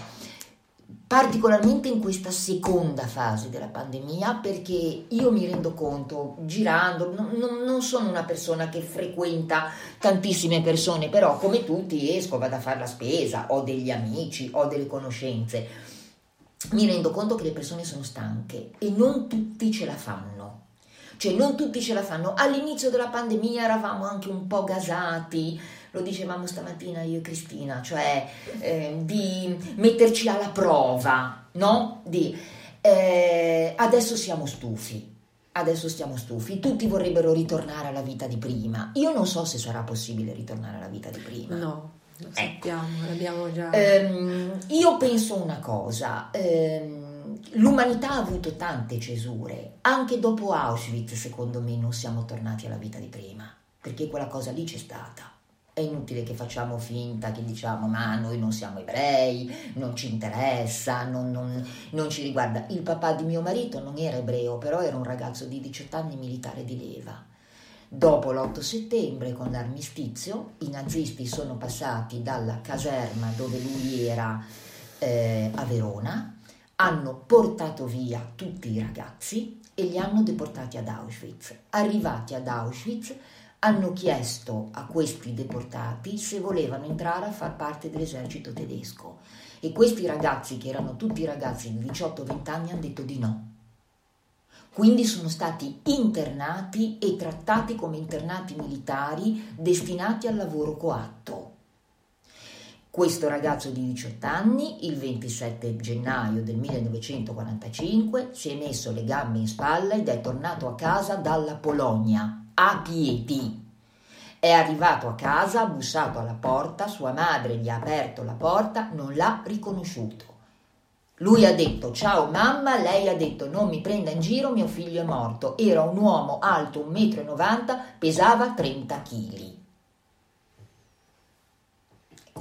particolarmente in questa seconda fase della pandemia perché io mi rendo conto girando, non, non, sono una persona che frequenta tantissime persone, però come tutti esco, vado a fare la spesa, ho degli amici, ho delle conoscenze, mi rendo conto che le persone sono stanche e non tutti ce la fanno. Cioè non tutti ce la fanno. All'inizio della pandemia eravamo anche un po' gasati, lo dicevamo stamattina io e Cristina, cioè eh, di metterci alla prova, no? Di, eh, adesso siamo stufi, adesso stiamo stufi, tutti vorrebbero ritornare alla vita di prima. Io non so se sarà possibile ritornare alla vita di prima. No. Lo ecco. sappiamo, ecco. l'abbiamo già. Ehm, io penso una cosa, ehm, l'umanità ha avuto tante cesure, anche dopo Auschwitz secondo me non siamo tornati alla vita di prima, perché quella cosa lì c'è stata. È inutile che facciamo finta, che diciamo ma noi non siamo ebrei, non ci interessa, non, non, non ci riguarda. Il papà di mio marito non era ebreo, però era un ragazzo di 18 anni militare di leva. Dopo l'8 settembre, con l'armistizio, i nazisti sono passati dalla caserma dove lui era eh, a Verona, hanno portato via tutti i ragazzi e li hanno deportati ad Auschwitz. Arrivati ad Auschwitz, hanno chiesto a questi deportati se volevano entrare a far parte dell'esercito tedesco e questi ragazzi, che erano tutti ragazzi di 18-20 anni, hanno detto di no. Quindi sono stati internati e trattati come internati militari destinati al lavoro coatto. Questo ragazzo di 18 anni, il 27 gennaio del 1945, si è messo le gambe in spalla ed è tornato a casa dalla Polonia a piedi. È arrivato a casa, ha bussato alla porta, sua madre gli ha aperto la porta, non l'ha riconosciuto. Lui ha detto ciao mamma, lei ha detto non mi prenda in giro, mio figlio è morto. Era un uomo alto 1,90 m, pesava 30 kg.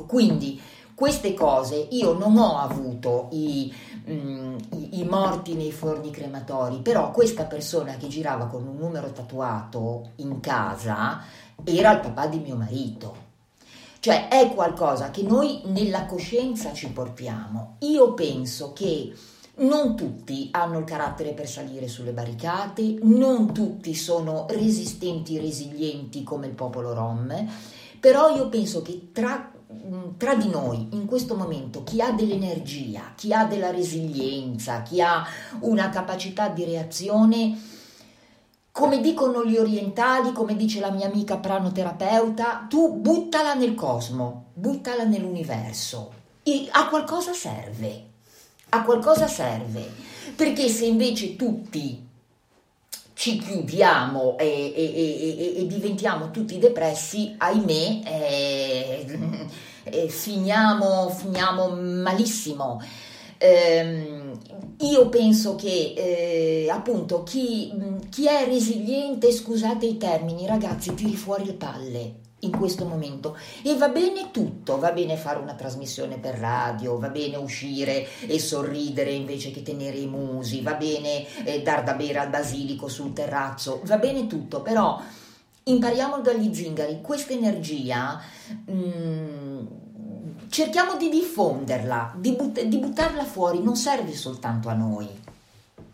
Quindi queste cose io non ho avuto i, mm, i, i, morti nei forni crematori, però questa persona che girava con un numero tatuato in casa era il papà di mio marito. Cioè è qualcosa che noi nella coscienza ci portiamo. Io penso che non tutti hanno il carattere per salire sulle barricate, non tutti sono resistenti resilienti come il popolo rom, però io penso che tra tra di noi in questo momento chi ha dell'energia, chi ha della resilienza, chi ha una capacità di reazione, come dicono gli orientali, come dice la mia amica pranoterapeuta, tu buttala nel cosmo, buttala nell'universo. E a qualcosa serve, a qualcosa serve, perché se invece tutti ci chiudiamo e, e, e, e diventiamo tutti depressi, ahimè, eh, [laughs] finiamo, finiamo, malissimo. Eh, io penso che eh, appunto chi, chi è resiliente, scusate i termini, ragazzi, tiri fuori le palle in questo momento e va bene tutto, va bene fare una trasmissione per radio, va bene uscire e sorridere invece che tenere i musi, va bene eh, dar da bere al basilico sul terrazzo, va bene tutto, però impariamo dagli zingari questa energia. Mm, cerchiamo di diffonderla, di, but- di buttarla fuori, non serve soltanto a noi.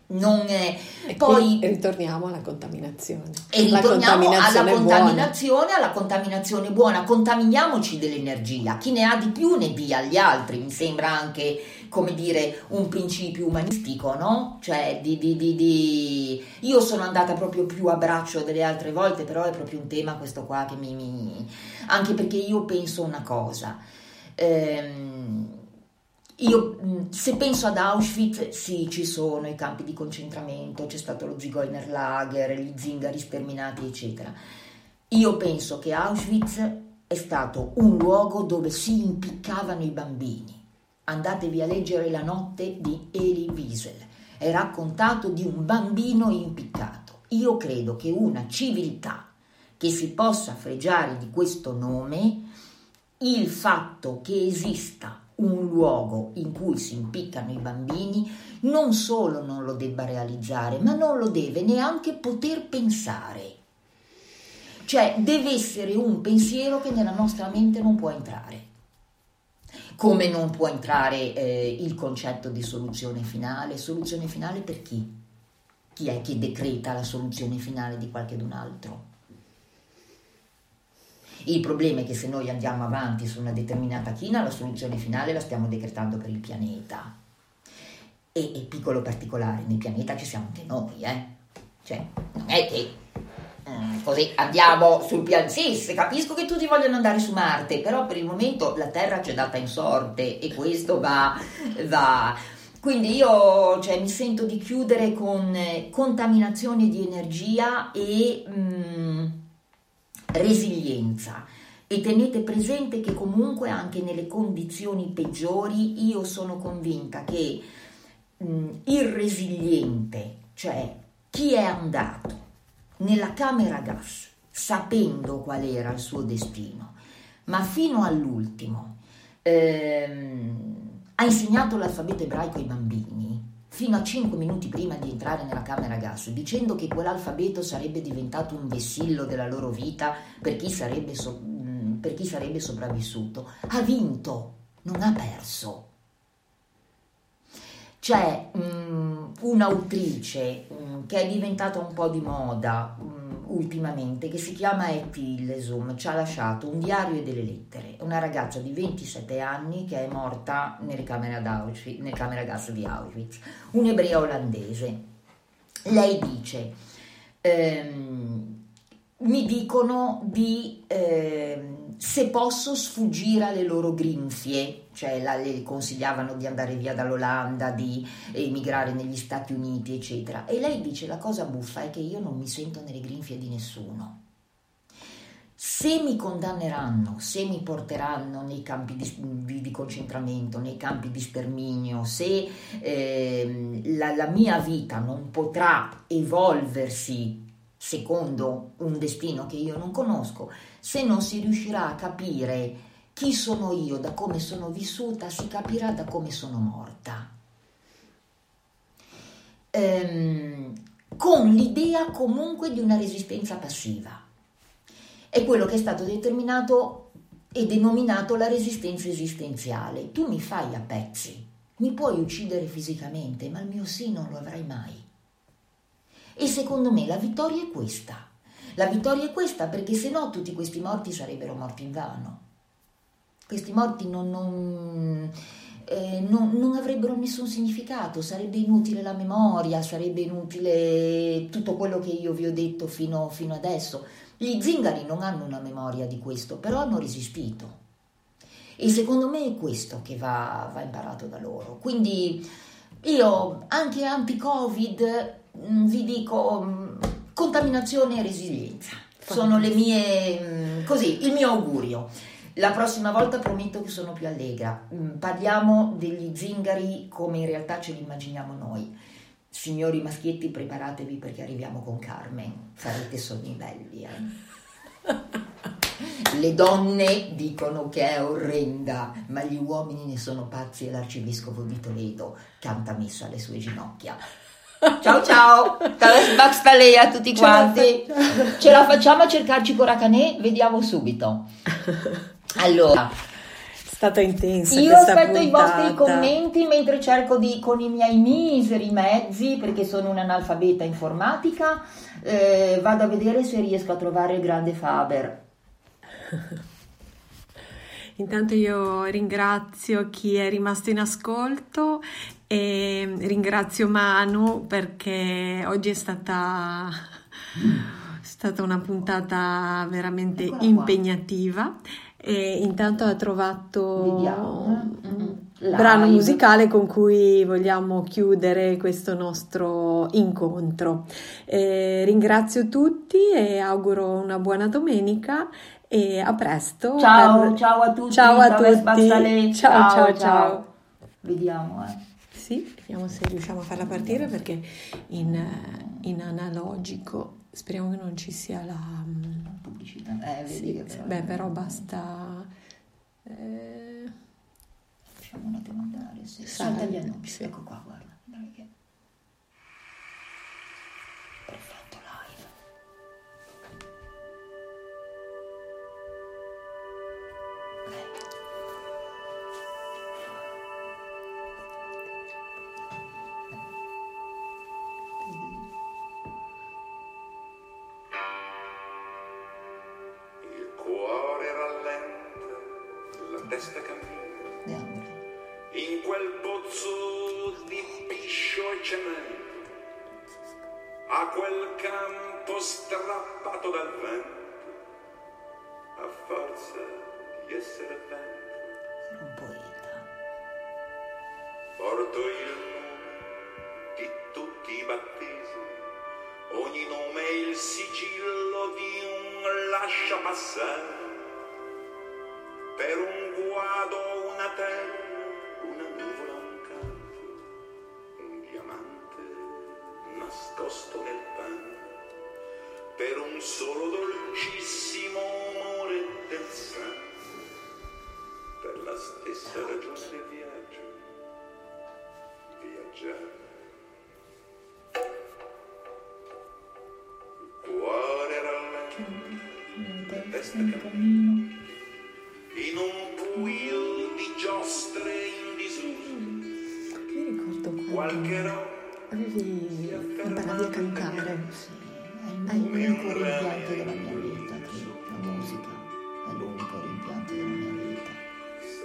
Non è... E Poi ritorniamo alla contaminazione. e ritorniamo alla contaminazione buona. contaminazione, alla contaminazione buona. Contaminiamoci dell'energia. Chi ne ha di più ne dia agli altri. Mi sembra anche, come dire, un principio umanistico, no? Cioè, di, di- di- di- Io sono andata proprio più a braccio delle altre volte, però è proprio un tema questo qua che mi... mi- Anche perché io penso una cosa. Ehm, io, se penso ad Auschwitz, sì, ci sono i campi di concentramento, c'è stato lo Zigeuner Lager, gli zingari sterminati, eccetera. Io penso che Auschwitz è stato un luogo dove si impiccavano i bambini. Andatevi a leggere La notte di Elie Wiesel. È raccontato di un bambino impiccato. Io credo che una civiltà che si possa fregiare di questo nome il fatto che esista un luogo in cui si impiccano i bambini non solo non lo debba realizzare, ma non lo deve neanche poter pensare. Cioè deve essere un pensiero che nella nostra mente non può entrare. Come non può entrare eh, il concetto di soluzione finale. Soluzione finale per chi? Chi è che decreta la soluzione finale di qualcun altro? Il problema è che se noi andiamo avanti su una determinata china, la soluzione finale la stiamo decretando per il pianeta. E, e piccolo particolare, nel pianeta ci siamo anche noi, eh? Cioè, non è che mm, così andiamo sul pianeta. Sì, capisco che tutti vogliono andare su Marte, però per il momento la Terra ci è data in sorte e questo va... va. Quindi io cioè, mi sento di chiudere con eh, contaminazione di energia e... mm, resilienza. E tenete presente che comunque anche nelle condizioni peggiori io sono convinta che mh, il resiliente, cioè chi è andato nella camera gas sapendo qual era il suo destino, ma fino all'ultimo ehm, ha insegnato l'alfabeto ebraico ai bambini fino a 5 minuti prima di entrare nella camera gas, dicendo che quell'alfabeto sarebbe diventato un vessillo della loro vita per chi sarebbe, so- mh, per chi sarebbe sopravvissuto. Ha vinto, non ha perso. C'è mh, un'autrice mh, che è diventata un po' di moda mh, ultimamente, che si chiama Etty Hillesum, ci ha lasciato un diario e delle lettere. Una ragazza di 27 anni che è morta nelle camere, ad Auschwitz, nelle camere a gas di Auschwitz, un'ebrea olandese. Lei dice, ehm, mi dicono di ehm, se posso sfuggire alle loro grinfie, cioè la- le consigliavano di andare via dall'Olanda, di emigrare negli Stati Uniti, eccetera. E lei dice la cosa buffa è che io non mi sento nelle grinfie di nessuno. Se mi condanneranno, se mi porteranno nei campi di, di- concentramento, nei campi di sterminio, se ehm, la, la mia vita non potrà evolversi secondo un destino che io non conosco, se non si riuscirà a capire chi sono io, da come sono vissuta, si capirà da come sono morta. Ehm, con l'idea comunque di una resistenza passiva. È quello che è stato determinato e denominato la resistenza esistenziale. Tu mi fai a pezzi, mi puoi uccidere fisicamente, ma il mio sì non lo avrai mai. E secondo me la vittoria è questa. La vittoria è questa perché se no tutti questi morti sarebbero morti in vano. Questi morti non, non, eh, non- non avrebbero nessun significato, sarebbe inutile la memoria, sarebbe inutile tutto quello che io vi ho detto fino, fino adesso. Gli zingari non hanno una memoria di questo, però hanno resistito. E secondo me è questo che va, va imparato da loro. Quindi io, anche anti-Covid, vi dico mh, contaminazione e resilienza. Sono le mie, mh, così, il mio augurio. La prossima volta prometto che sono più allegra. Mm, Parliamo degli zingari come in realtà ce li immaginiamo noi. Signori maschietti, preparatevi perché arriviamo con Carmen. Farete sogni belli, eh? [laughs] Le donne dicono che è orrenda, ma gli uomini ne sono pazzi e l'arcivescovo di Toledo canta messa alle sue ginocchia. Ciao ciao, Max Palea a tutti quanti. Ce la facciamo a cercarci Coracanè? Vediamo subito. Allora, È stato intenso. io aspetto i vostri commenti mentre cerco di, con i miei miseri mezzi, perché sono un'analfabeta informatica, eh, vado a vedere se riesco a trovare il grande Faber. Intanto io ringrazio chi è rimasto in ascolto e ringrazio Manu perché oggi è stata, è stata una puntata veramente Eccola impegnativa e intanto ha trovato un live. brano musicale con cui vogliamo chiudere questo nostro incontro. Eh, ringrazio tutti e auguro una buona domenica e a presto. Ciao, per- ciao a tutti. Ciao a tutti. Baxalè. Ciao, ciao, ciao. Vediamo, eh. Sì, vediamo se riusciamo a farla partire perché in, in analogico speriamo che non ci sia la... mm, Pubblicità. Eh, sì, però- beh, però basta... eh, Lasciamo un attimo andare. Sì. Sa- Salta gli annunci. sì. Ecco qua, guarda.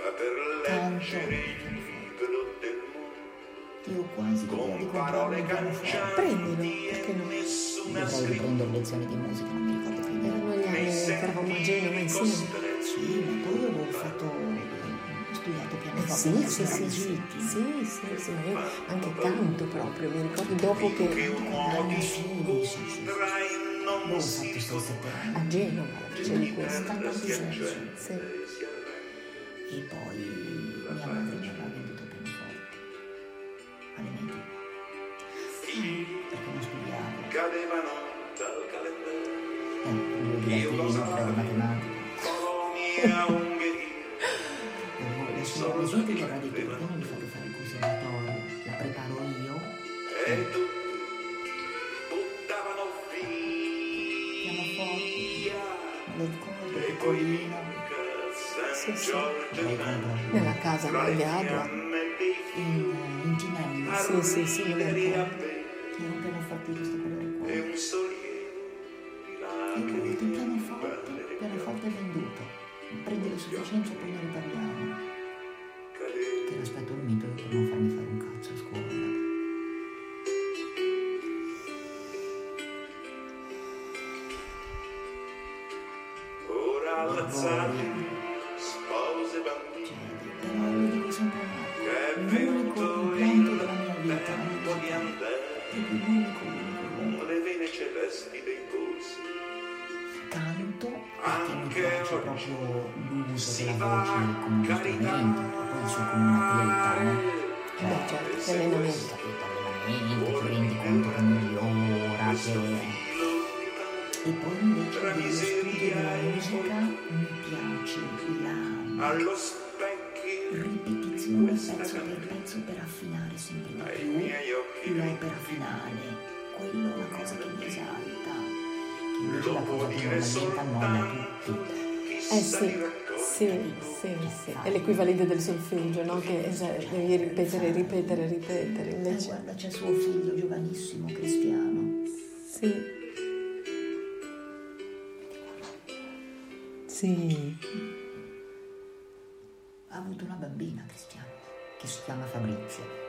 Saper Tanto. leggere il libro del mondo Io ho quasi di con comprare parole cangianti Prendilo, perché no? nessuna Dovrei riprendere lezioni di musica, non mi ricordo più Erano gli anni che eravamo a Genova insieme. Sì, ma poi avevo fatto, ho studiato Eh pianoforte sì, con sì, la sì, Brigitti. sì, sì, sì, ma io anche canto proprio, mi ricordo dopo che Ah, sì, sì, sì. non si fatto sto a Genova facevi questo. 86. Sì. E poi mia madre aveva venduto il pianoforte. Alle medie. Perché non studiavo. cadevano dal calendario Eh, io divertino, prego matematica. Polonia, [laughs] Ungheria La signora Brigitti mi aveva detto perché non mi fate fare il conservatorio? La preparo io. e tutti buttavano via Pianoforte. Me lo ricordo, e Sì, sì. Nella casa del le dei In, in Ginello. Sì, sì, sì, me lo ricordo. Che era un pianoforte di questo colore qua. e un sollievo di E ho il pianoforte, pianoforte venduto. Prendi le sufficienze e poi ne riparliamo. Che l'aspetto un mito per non farmi fare E poi invece dello studio della musica mi piace la... allo specchio ripetizione pezzo per pezzo per affinare sempre di ai più miei occhi l'opera finale. Quello è una cosa che mi esalta, che invece la cosa che normalmente annoia tutti. Eh sì, sì, sì, sì. È l'equivalente del solfeggio, no? Che es- devi ripetere, ripetere, ripetere. Eh, Invece, guarda, c'è suo figlio giovanissimo, Cristiano. sì. Sì. Ha avuto una bambina, Cristiano, che si chiama Fabrizio.